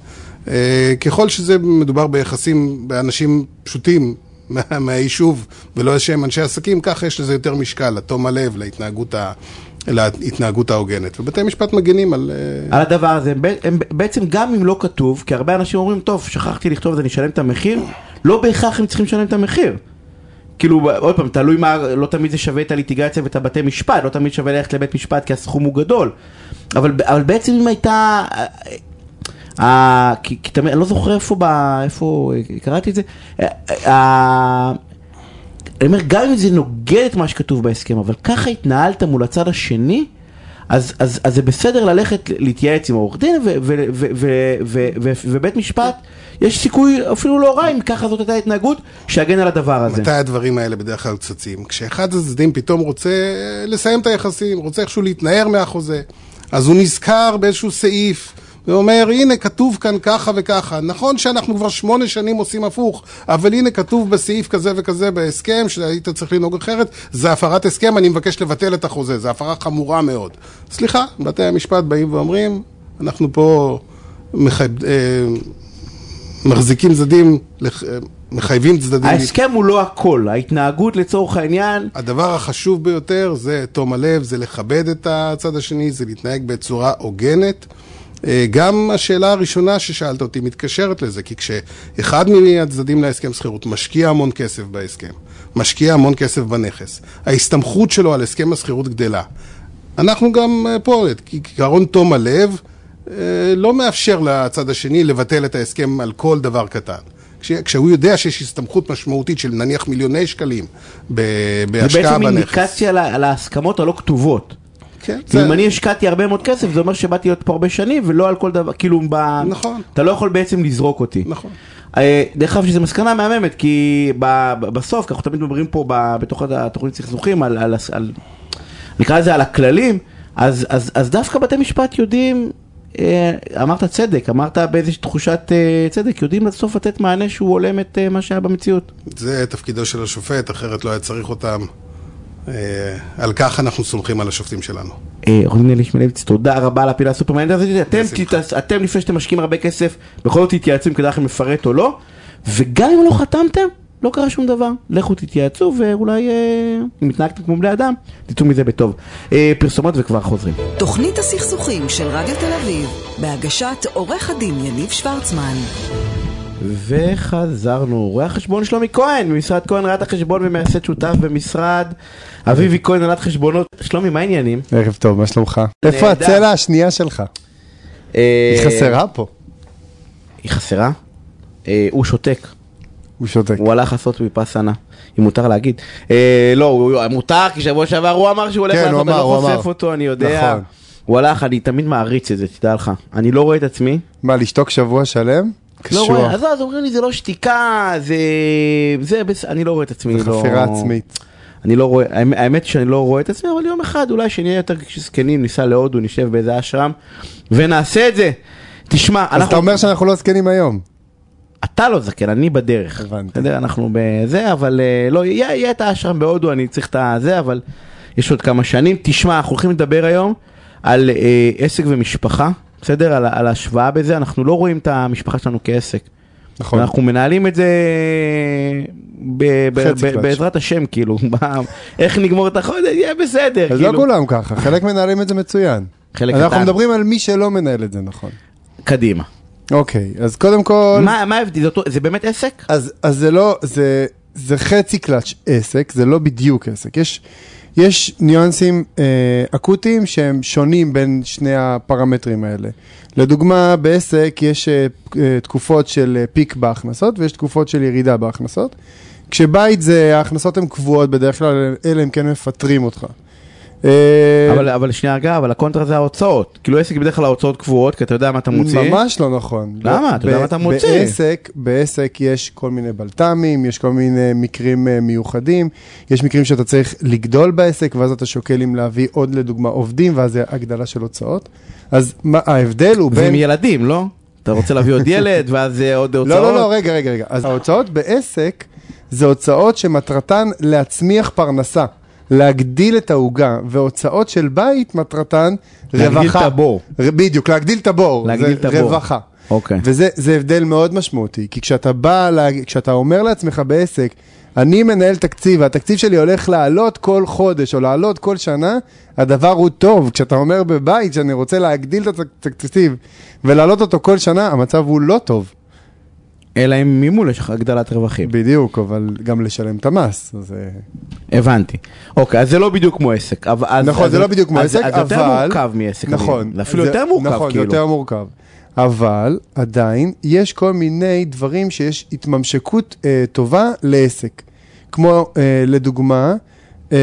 אה, ככל שזה מדובר ביחסים באנשים פשוטים מה- מהיישוב ולא איזשהם אנשי עסקים, ככה יש לזה יותר משקל, לתום הלב, להתנהגות, ה... להתנהגות ההוגנת. ובתי משפט מגנים על... אה, על הדבר הזה, הם, הם בעצם גם אם לא כתוב, כי הרבה אנשים אומרים, טוב, שכחתי לכתוב את זה, אני אשלם את המחיר, לא בהכרח הם צריכים לשלם את המחיר. כאילו, עוד פעם, תלוי מה, לא תמיד זה שווה את הליטיגציה ואת הבתי משפט, לא תמיד שווה ללכת לבית משפט כי הסכום הוא גדול. אבל, אבל בעצם אם הייתה... אה, אה, כי, כי תמיד, אני לא זוכר איפה, ב, איפה אה, קראתי את זה. אה, אה, אני אומר, גם אם זה נוגד את מה שכתוב בהסכם, אבל ככה התנהלת מול הצד השני, אז, אז, אז זה בסדר ללכת להתייעץ עם עורך דין, ובית משפט, יש סיכוי אפילו לא רע אם ככה זאת הייתה התנהגות, שיגן על הדבר הזה. מתי הדברים האלה בדרך כלל צצים? כשאחד הצדדים פתאום רוצה לסיים את היחסים, רוצה איכשהו להתנער מהחוזה, אז הוא נזכר באיזשהו סעיף. ואומר, הנה כתוב כאן ככה וככה. נכון שאנחנו כבר שמונה שנים עושים הפוך, אבל הנה כתוב בסעיף כזה וכזה בהסכם, שהיית צריך לנהוג אחרת, זה הפרת הסכם, אני מבקש לבטל את החוזה, זו הפרה חמורה מאוד. סליחה, בתי המשפט באים ואומרים, אנחנו פה מחי... אה, מחזיקים צדדים, אה, מחייבים צדדים. ההסכם הוא לא הכל, ההתנהגות לצורך העניין, הדבר החשוב ביותר זה תום הלב, זה לכבד את הצד השני, זה להתנהג בצורה הוגנת. אה, גם השאלה הראשונה ששאלת אותי מתקשרת לזה, כי כשאחד מהצדדים להסכם שכירות משקיע המון כסף בהסכם, משקיע המון כסף בנכס, ההסתמכות שלו על הסכם השכירות גדלה. אנחנו גם אה, פה, את עקרון תום הלב אה, לא מאפשר לצד השני לבטל את ההסכם על כל דבר קטן. כש- כשהוא יודע שיש הסתמכות משמעותית של נניח מיליוני שקלים זה בהשקעה בעצם בנכס. אינדיקציה על ה- על ההסכמות הלא כתובות. כן, כי זה- אם אני השקעתי הרבה מאוד כסף, זה אומר שבאתי להיות פה הרבה שנים, ולא על כל דבר, כאילו, ב... נכון. אתה לא יכול בעצם לזרוק אותי. נכון. אה, דרך אגב, שזו מסקנה מהממת, כי ב- בסוף, כי אנחנו תמיד מדברים פה ב- בתוך התוכנית סכסוכים, על, על, על, נקרא לזה על הכללים, אז, אז, אז דווקא בתי משפט יודעים, אה, אמרת צדק, אמרת באיזושהי תחושת אה, צדק, יודעים בסוף לתת מענה שהוא הולם את מה שהיה במציאות. זה תפקידו של השופט, אחרת לא היה צריך אותם. אה, על כך אנחנו סומכים על השופטים שלנו. אה, עורך דין אלי שמלביץ, תודה רבה על הפינה הסופרמנט הזאת, אתם, לפני שאתם משקיעים הרבה כסף, בכל זאת תתייעצו אם כדאי לכם לפרט או לא, וגם אם לא חתמתם, לא קרה שום דבר, לכו תתייעצו ואולי אה, אם התנהגתם כמו בני אדם, תצאו מזה בטוב. פרסומות וכבר חוזרים. תוכנית הסכסוכים של רדיו תל אביב, בהגשת עורך הדין יניב שוורצמן. וחזרנו, רואה החשבון שלומי כהן, ממשרד כהן ראיית החשבון ומייסד שותף במשרד אביבי כהן ראיית חשבונות. שלומי, מה העניינים? ערב טוב, מה שלומך? איפה. הצלע השנייה שלך? אה, היא חסרה פה. היא חסרה? אה, הוא שותק. הוא שותק. הוא הלך לעשות ויפאסנה, אם מותר להגיד. אה, לא, מותר, כי שבוע שעבר הוא אמר שהוא הולך כן, לעשות, אני לא חושף. אותו, אני יודע. נכון. הוא הלך, אני תמיד מעריץ את זה, תדע לך. אני לא רואה את עצמי. מה, לשתוק שבוע שלם? לא קשוח. רואה, אז אז אומרים לי זה לא שתיקה, זה... זה, בס- אני לא רואה את עצמי. זה לא... חפירה עצמית. אני לא רואה, האמת- שאני לא רואה את עצמי, אבל יום אחד אולי שנהיה יותר זקנים, ניסע להודו, נשב באיזה אשרם, ונעשה את זה. תשמע, אז אתה אומר שאנחנו לא זקנים היום. אתה לא זקן, אני בדרך. הבנתי. בסדר, אנחנו בזה, אבל אה, לא, יהיה, יהיה את האשרם בהודו, אני צריך את הזה, אבל יש עוד כמה שנים. תשמע, אנחנו הולכים לדבר היום על אה, עסק ומשפחה, בסדר? על, על ההשוואה בזה, אנחנו לא רואים את המשפחה שלנו כעסק. נכון. אנחנו מנהלים את זה ב- ב- ב-. בעזרת השם, כאילו, איך נגמור את החודש, יהיה בסדר. אז לא כאילו. כולם ככה, חלק מנהלים את זה מצוין. חלק אנחנו קטן. מדברים על מי שלא מנהל את זה נכון. קדימה. אוקיי, אז קודם כל... מה ההבדל? זה זה באמת עסק? אז, אז זה לא, זה, זה חצי קלאץ' עסק, זה לא בדיוק עסק. יש, יש ניואנסים אה, אקוטיים שהם שונים בין שני הפרמטרים האלה. לדוגמה, בעסק יש אה, אה, תקופות של אה, פיק בהכנסות ויש תקופות של ירידה בהכנסות. כשבית זה, ההכנסות הן קבועות בדרך כלל, אלא אם כן מפטרים אותך. אה, אבל, אבל שנייה רגע, אבל הקונטרה זה ההוצאות. כאילו עסק בדרך כלל ההוצאות קבועות, כי אתה יודע מה אתה מוציא. ממש לא נכון. למה? אתה יודע מה אתה מוציא. בעסק, בעסק יש כל מיני בלת"מים, יש כל מיני מקרים אה, מיוחדים, יש מקרים שאתה צריך לגדול בעסק, ואז אתה שוקל אם להביא עוד לדוגמה עובדים, ואז זה הגדלה של הוצאות. אז מה, ההבדל הוא זה בין... עם ילדים, לא? אתה רוצה להביא עוד ילד, ואז אה, עוד הוצאות? לא, לא, לא, רגע, רגע, רגע. אז ההוצאות בעסק זה הוצאות שמטרתן להצמיח פרנסה, להגדיל את העוגה, והוצאות של בית מטרתן להגדיל רווחה. את הבור. בדיוק, להגדיל את הבור. להגדיל את הבור. רווחה. אוקיי. וזה זה הבדל מאוד משמעותי, כי כשאתה בא, לה, כשאתה אומר לעצמך בעסק, אני מנהל תקציב, והתקציב שלי הולך לעלות כל חודש או לעלות כל שנה, הדבר הוא טוב. כשאתה אומר בבית שאני רוצה להגדיל את התקציב ולהעלות אותו כל שנה, המצב הוא לא טוב. אלא אם ממול יש לך הגדלת רווחים. בדיוק, אבל גם לשלם את המס. אז, אה, הבנתי. אוקיי, אז זה לא בדיוק כמו עסק. אבל- אז- נכון, אז- זה לא בדיוק כמו אז- עסק, אבל... אז יותר מורכב מעסק. נכון. אני- אפילו זה- יותר מורכב, נכון, כאילו. יותר מורכב. אבל עדיין יש כל מיני דברים שיש התממשקות אה, טובה לעסק. כמו אה, לדוגמה, אה,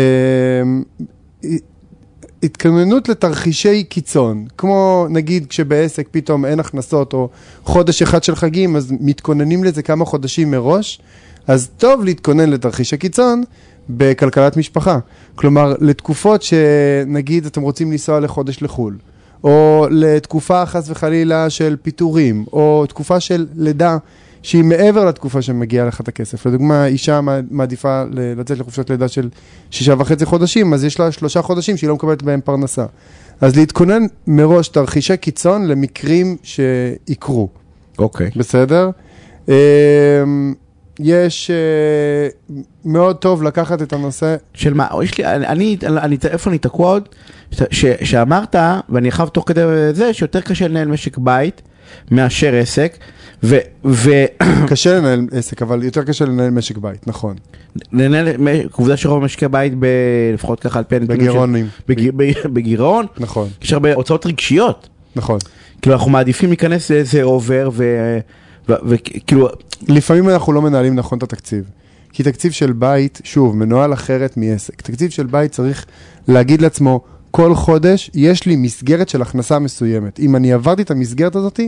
התכוננות לתרחישי קיצון, כמו נגיד כשבעסק פתאום אין הכנסות או חודש אחד של חגים, אז מתכוננים לזה כמה חודשים מראש, אז טוב להתכונן לתרחיש הקיצון בכלכלת משפחה. כלומר, לתקופות שנגיד אתם רוצים לנסוע לחודש לחו"ל, או לתקופה חס וחלילה של פיטורים, או תקופה של לידה. שהיא מעבר לתקופה שמגיע לך את הכסף. לדוגמה, אישה מע- מעדיפה לצאת לחופשת לידה של שישה וחצי חודשים, אז יש לה שלושה חודשים שהיא לא מקבלת בהם פרנסה. אז להתכונן מראש תרחישי קיצון למקרים שיקרו, אוקיי. בסדר? אמ, יש אה, מאוד טוב לקחת את הנושא, של מה? יש לי, אני, אני, אני, איפה אני תקוע עוד? ש, שאמרת, ואני חייב תוך כדי זה, שיותר קשה לנהל משק בית מאשר עסק, ו... ו קשה לנהל עסק, אבל יותר קשה לנהל משק בית, נכון. לנהל, עובדה שרוב משקי בית, ב, לפחות ככה על פי הנתונים, בגירעונים. של- בג, בג, בגירעון, נכון, יש הרבה הוצאות רגשיות. נכון. כאילו אנחנו מעדיפים להיכנס לאיזה אובר, וכאילו, לפעמים אנחנו לא מנהלים נכון את התקציב. כי תקציב של בית, שוב, מנוהל אחרת מעסק. תקציב של בית צריך להגיד לעצמו, כל חודש יש לי מסגרת של הכנסה מסוימת. אם אני עברתי את המסגרת הזאת,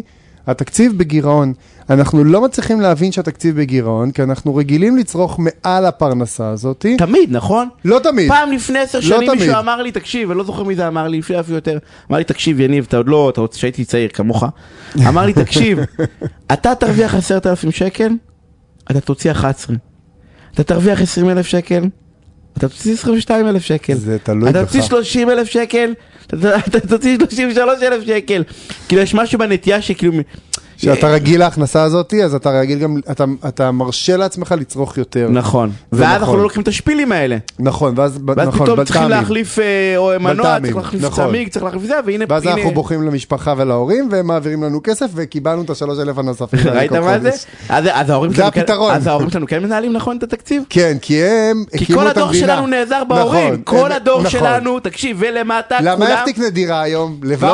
התקציב בגירעון. אנחנו לא מצליחים להבין שהתקציב בגירעון, כי אנחנו רגילים לצרוך מעל הפרנסה הזאת. תמיד, נכון? לא תמיד. פעם לפני עשר לא שנים מישהו תמיד. אמר לי, תקשיב, אני לא זוכר מי זה אמר לי, לפני אפילו יותר, אמר לי, תקשיב, יניב, אתה עוד לא, אתה רוצה שהייתי צעיר כמוך, אמר לי, תקשיב, אתה תרוויח עשרת אלפים שקל, אתה תוציא 11. אתה תרוויח עשרים אלף שקל, אתה תוציא עשרים ושתיים אלף שקל. זה תלוי אתה בך. תוציא שלושים אלף שקל, אתה אתה תוציא שלושים ושלוש אלף שקל. כאילו, יש משהו בנטייה שכאילו... כשאתה רגיל להכנסה הזאת, אז אתה רגיל גם, אתה, אתה מרשה לעצמך לצרוך יותר. נכון. ואז נכון. אנחנו לא לוקחים את השפילים האלה. נכון, ואז, ואז נכון, פתאום צריכים בלת"מים. להחליף אה, או מנוע, בלת"מים, צריך להחליף נכון. צמיג, צריך להחליף זה, והנה... ואז הנה- אנחנו בוכים למשפחה ולהורים, והם מעבירים לנו כסף, וקיבלנו את השלוש אלף הנוספים. ראית מה זה? אז אז ההורים זה כן- הפתרון. אז ההורים שלנו כן מנהלים נכון את התקציב? כן, כי הם כי כל הדור. שלנו נעזר בהורים, נכון, כל הדור נכון. שלנו, תקשיב, ולמטה כולם... למה איך תקנה דירה היום? לבד?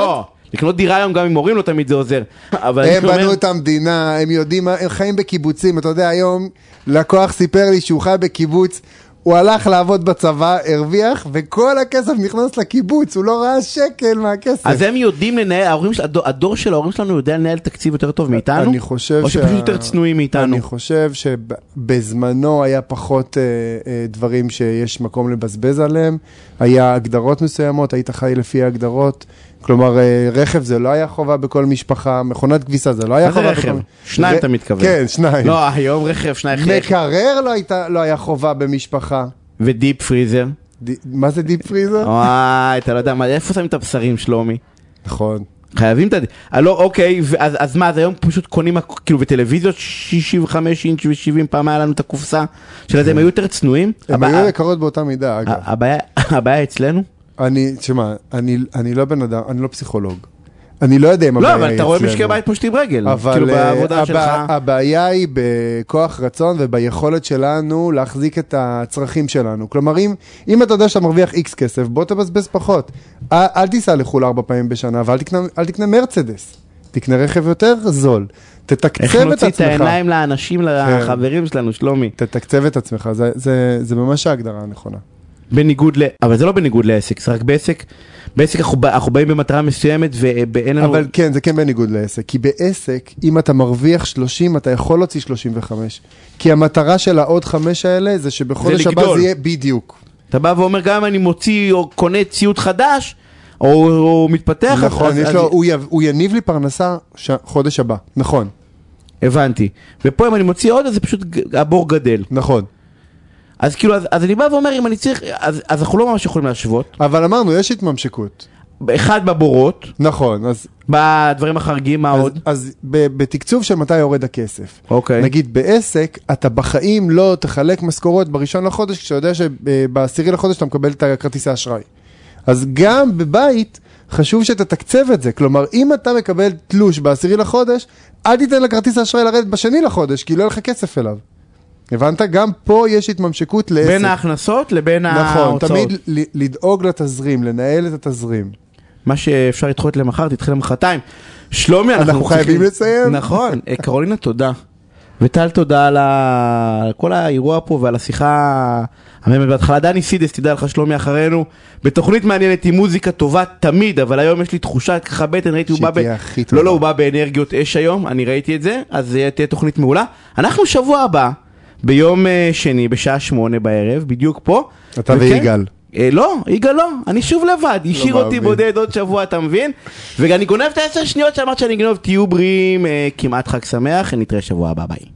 לקנות דירה היום גם עם הורים לא תמיד זה עוזר. אבל הם אני אומר- בנו את המדינה, הם יודעים, הם חיים בקיבוצים. אתה יודע, היום לקוח סיפר לי שהוא חי בקיבוץ, הוא הלך לעבוד בצבא, הרוויח, וכל הכסף נכנס לקיבוץ, הוא לא ראה שקל מהכסף. אז הם יודעים לנהל, ההורים הדור- הדור של ההורים שלנו יודע לנהל תקציב יותר טוב מאיתנו? אני חושב או שפשוט יותר צנועים מאיתנו? אני חושב שבזמנו היה פחות אה, אה, דברים שיש מקום לבזבז עליהם, היה הגדרות מסוימות, היית חי לפי ההגדרות. כלומר, אה, רכב זה לא היה חובה בכל משפחה, מכונת כביסה זה לא היה חובה רכב? בכל... שניים ר- אתה מתכוון. כן, שניים. לא, היום רכב, שניים, מקרר לא, הייתה, לא היה חובה במשפחה. ו deep freezer. ד... מה זה deep freezer? וואי, אתה לא יודע מה, איפה שמים את הבשרים שלומי? נכון. חייבים את ה... אה, לא, אוקיי, ואז, אז מה, אז היום פשוט קונים, כאילו, בטלוויזיות 65 אינץ' ו-70 פעם היה לנו את הקופסה של הזה, הם היו יותר צנועים. הבע- היו יקרות באותה מידה, אגב. הבעיה אצלנו? אני, תשמע, אני, אני לא בן אדם, אני לא פסיכולוג. אני לא יודע אם לא, הבעיה אבל היא אתה רואה אצלנו. משקי בית פושטים רגל. אבל כאילו, אה, בעבודה הבע- שלך. הבעיה היא בכוח רצון וביכולת שלנו להחזיק את הצרכים שלנו. כלומר, אם, אם אתה יודע שאתה מרוויח איקס כסף, בוא תבזבז פחות. אל, אל תיסע לחו"ל ארבע פעמים בשנה, ואל תקנה, אל תקנה מרצדס. תקנה רכב יותר זול. תתקצב איך את נוציא את עצמך. כן. העיניים לאנשים, לחברים שלנו, שלומי? תתקצב את עצמך, זה, זה, זה ממש ההגדרה הנכונה. בניגוד ל... אבל זה לא בניגוד לעסק, זה רק בעסק. בעסק אנחנו, אנחנו באים במטרה מסוימת ואין לנו... אבל כן, זה כן בניגוד לעסק. כי בעסק, אם אתה מרוויח 30, אתה יכול להוציא 35. כי המטרה של העוד חמש האלה זה שבחודש הבא. זה יהיה בדיוק. אתה בא ואומר, גם אם אני מוציא או קונה ציוד חדש, או, או מתפתח, נכון, אז, יש אז, לו, הוא, יב, הוא יניב לי פרנסה ש... חודש הבא. נכון, הבנתי. ופה אם אני מוציא עוד, אז זה פשוט הבור גדל. נכון. אז כאילו, אז, אז אני בא ואומר, אם אני צריך, אז, אז אנחנו לא ממש יכולים להשוות. אבל אמרנו, יש התממשקות. אחד בבורות, נכון, אז, בדברים החריגים, מה אז, עוד? אז ב, בתקצוב של מתי יורד הכסף. אוקיי. נגיד בעסק, אתה בחיים לא תחלק משכורות בראשון לחודש, כשאתה יודע שבעשירי לחודש אתה מקבל את הכרטיסי אשראי. אז גם בבית, חשוב שתתקצב את זה. כלומר, אם אתה מקבל תלוש בעשירי לחודש, אל תיתן לכרטיס האשראי לרדת בשני לחודש, כי לא יהיה לך כסף אליו. הבנת? גם פה יש התממשקות לעסק. בין ההכנסות לבין נכון, ההוצאות. תמיד ל- לדאוג לתזרים, לנהל את התזרים. מה שאפשר לדחות למחר, תדחה למחרתיים. שלומי, אנחנו, אנחנו חייבים לסיים. נכון. קרולינה, תודה. וטל, תודה על ה- על כל האירוע פה ועל השיחה המהממת בהתחלה. דני סידס, תדע לך, שלומי אחרינו, בתוכנית מעניינת עם מוזיקה טובה תמיד, אבל היום יש לי תחושה ככה בטן, ראיתי, הוא בא ב... תהיה הכי לא, טובה. לא, הוא בא באנרגיות אש היום, אני ראיתי את זה, אז תהיה תוכנית מעולה. אנחנו שבוע הבא, ביום אה, שני, בשעה שמונה בערב, בדיוק פה. אתה וכן, ויגאל. אה, לא, יגאל לא, אני שוב לבד, השאיר אותי מאמין. בודד עוד שבוע, אתה מבין? ואני גונב את העשר שניות שאמרת שאני אגנוב, תהיו בריאים, אה, כמעט חג שמח, נתראה שבוע הבא, ביי.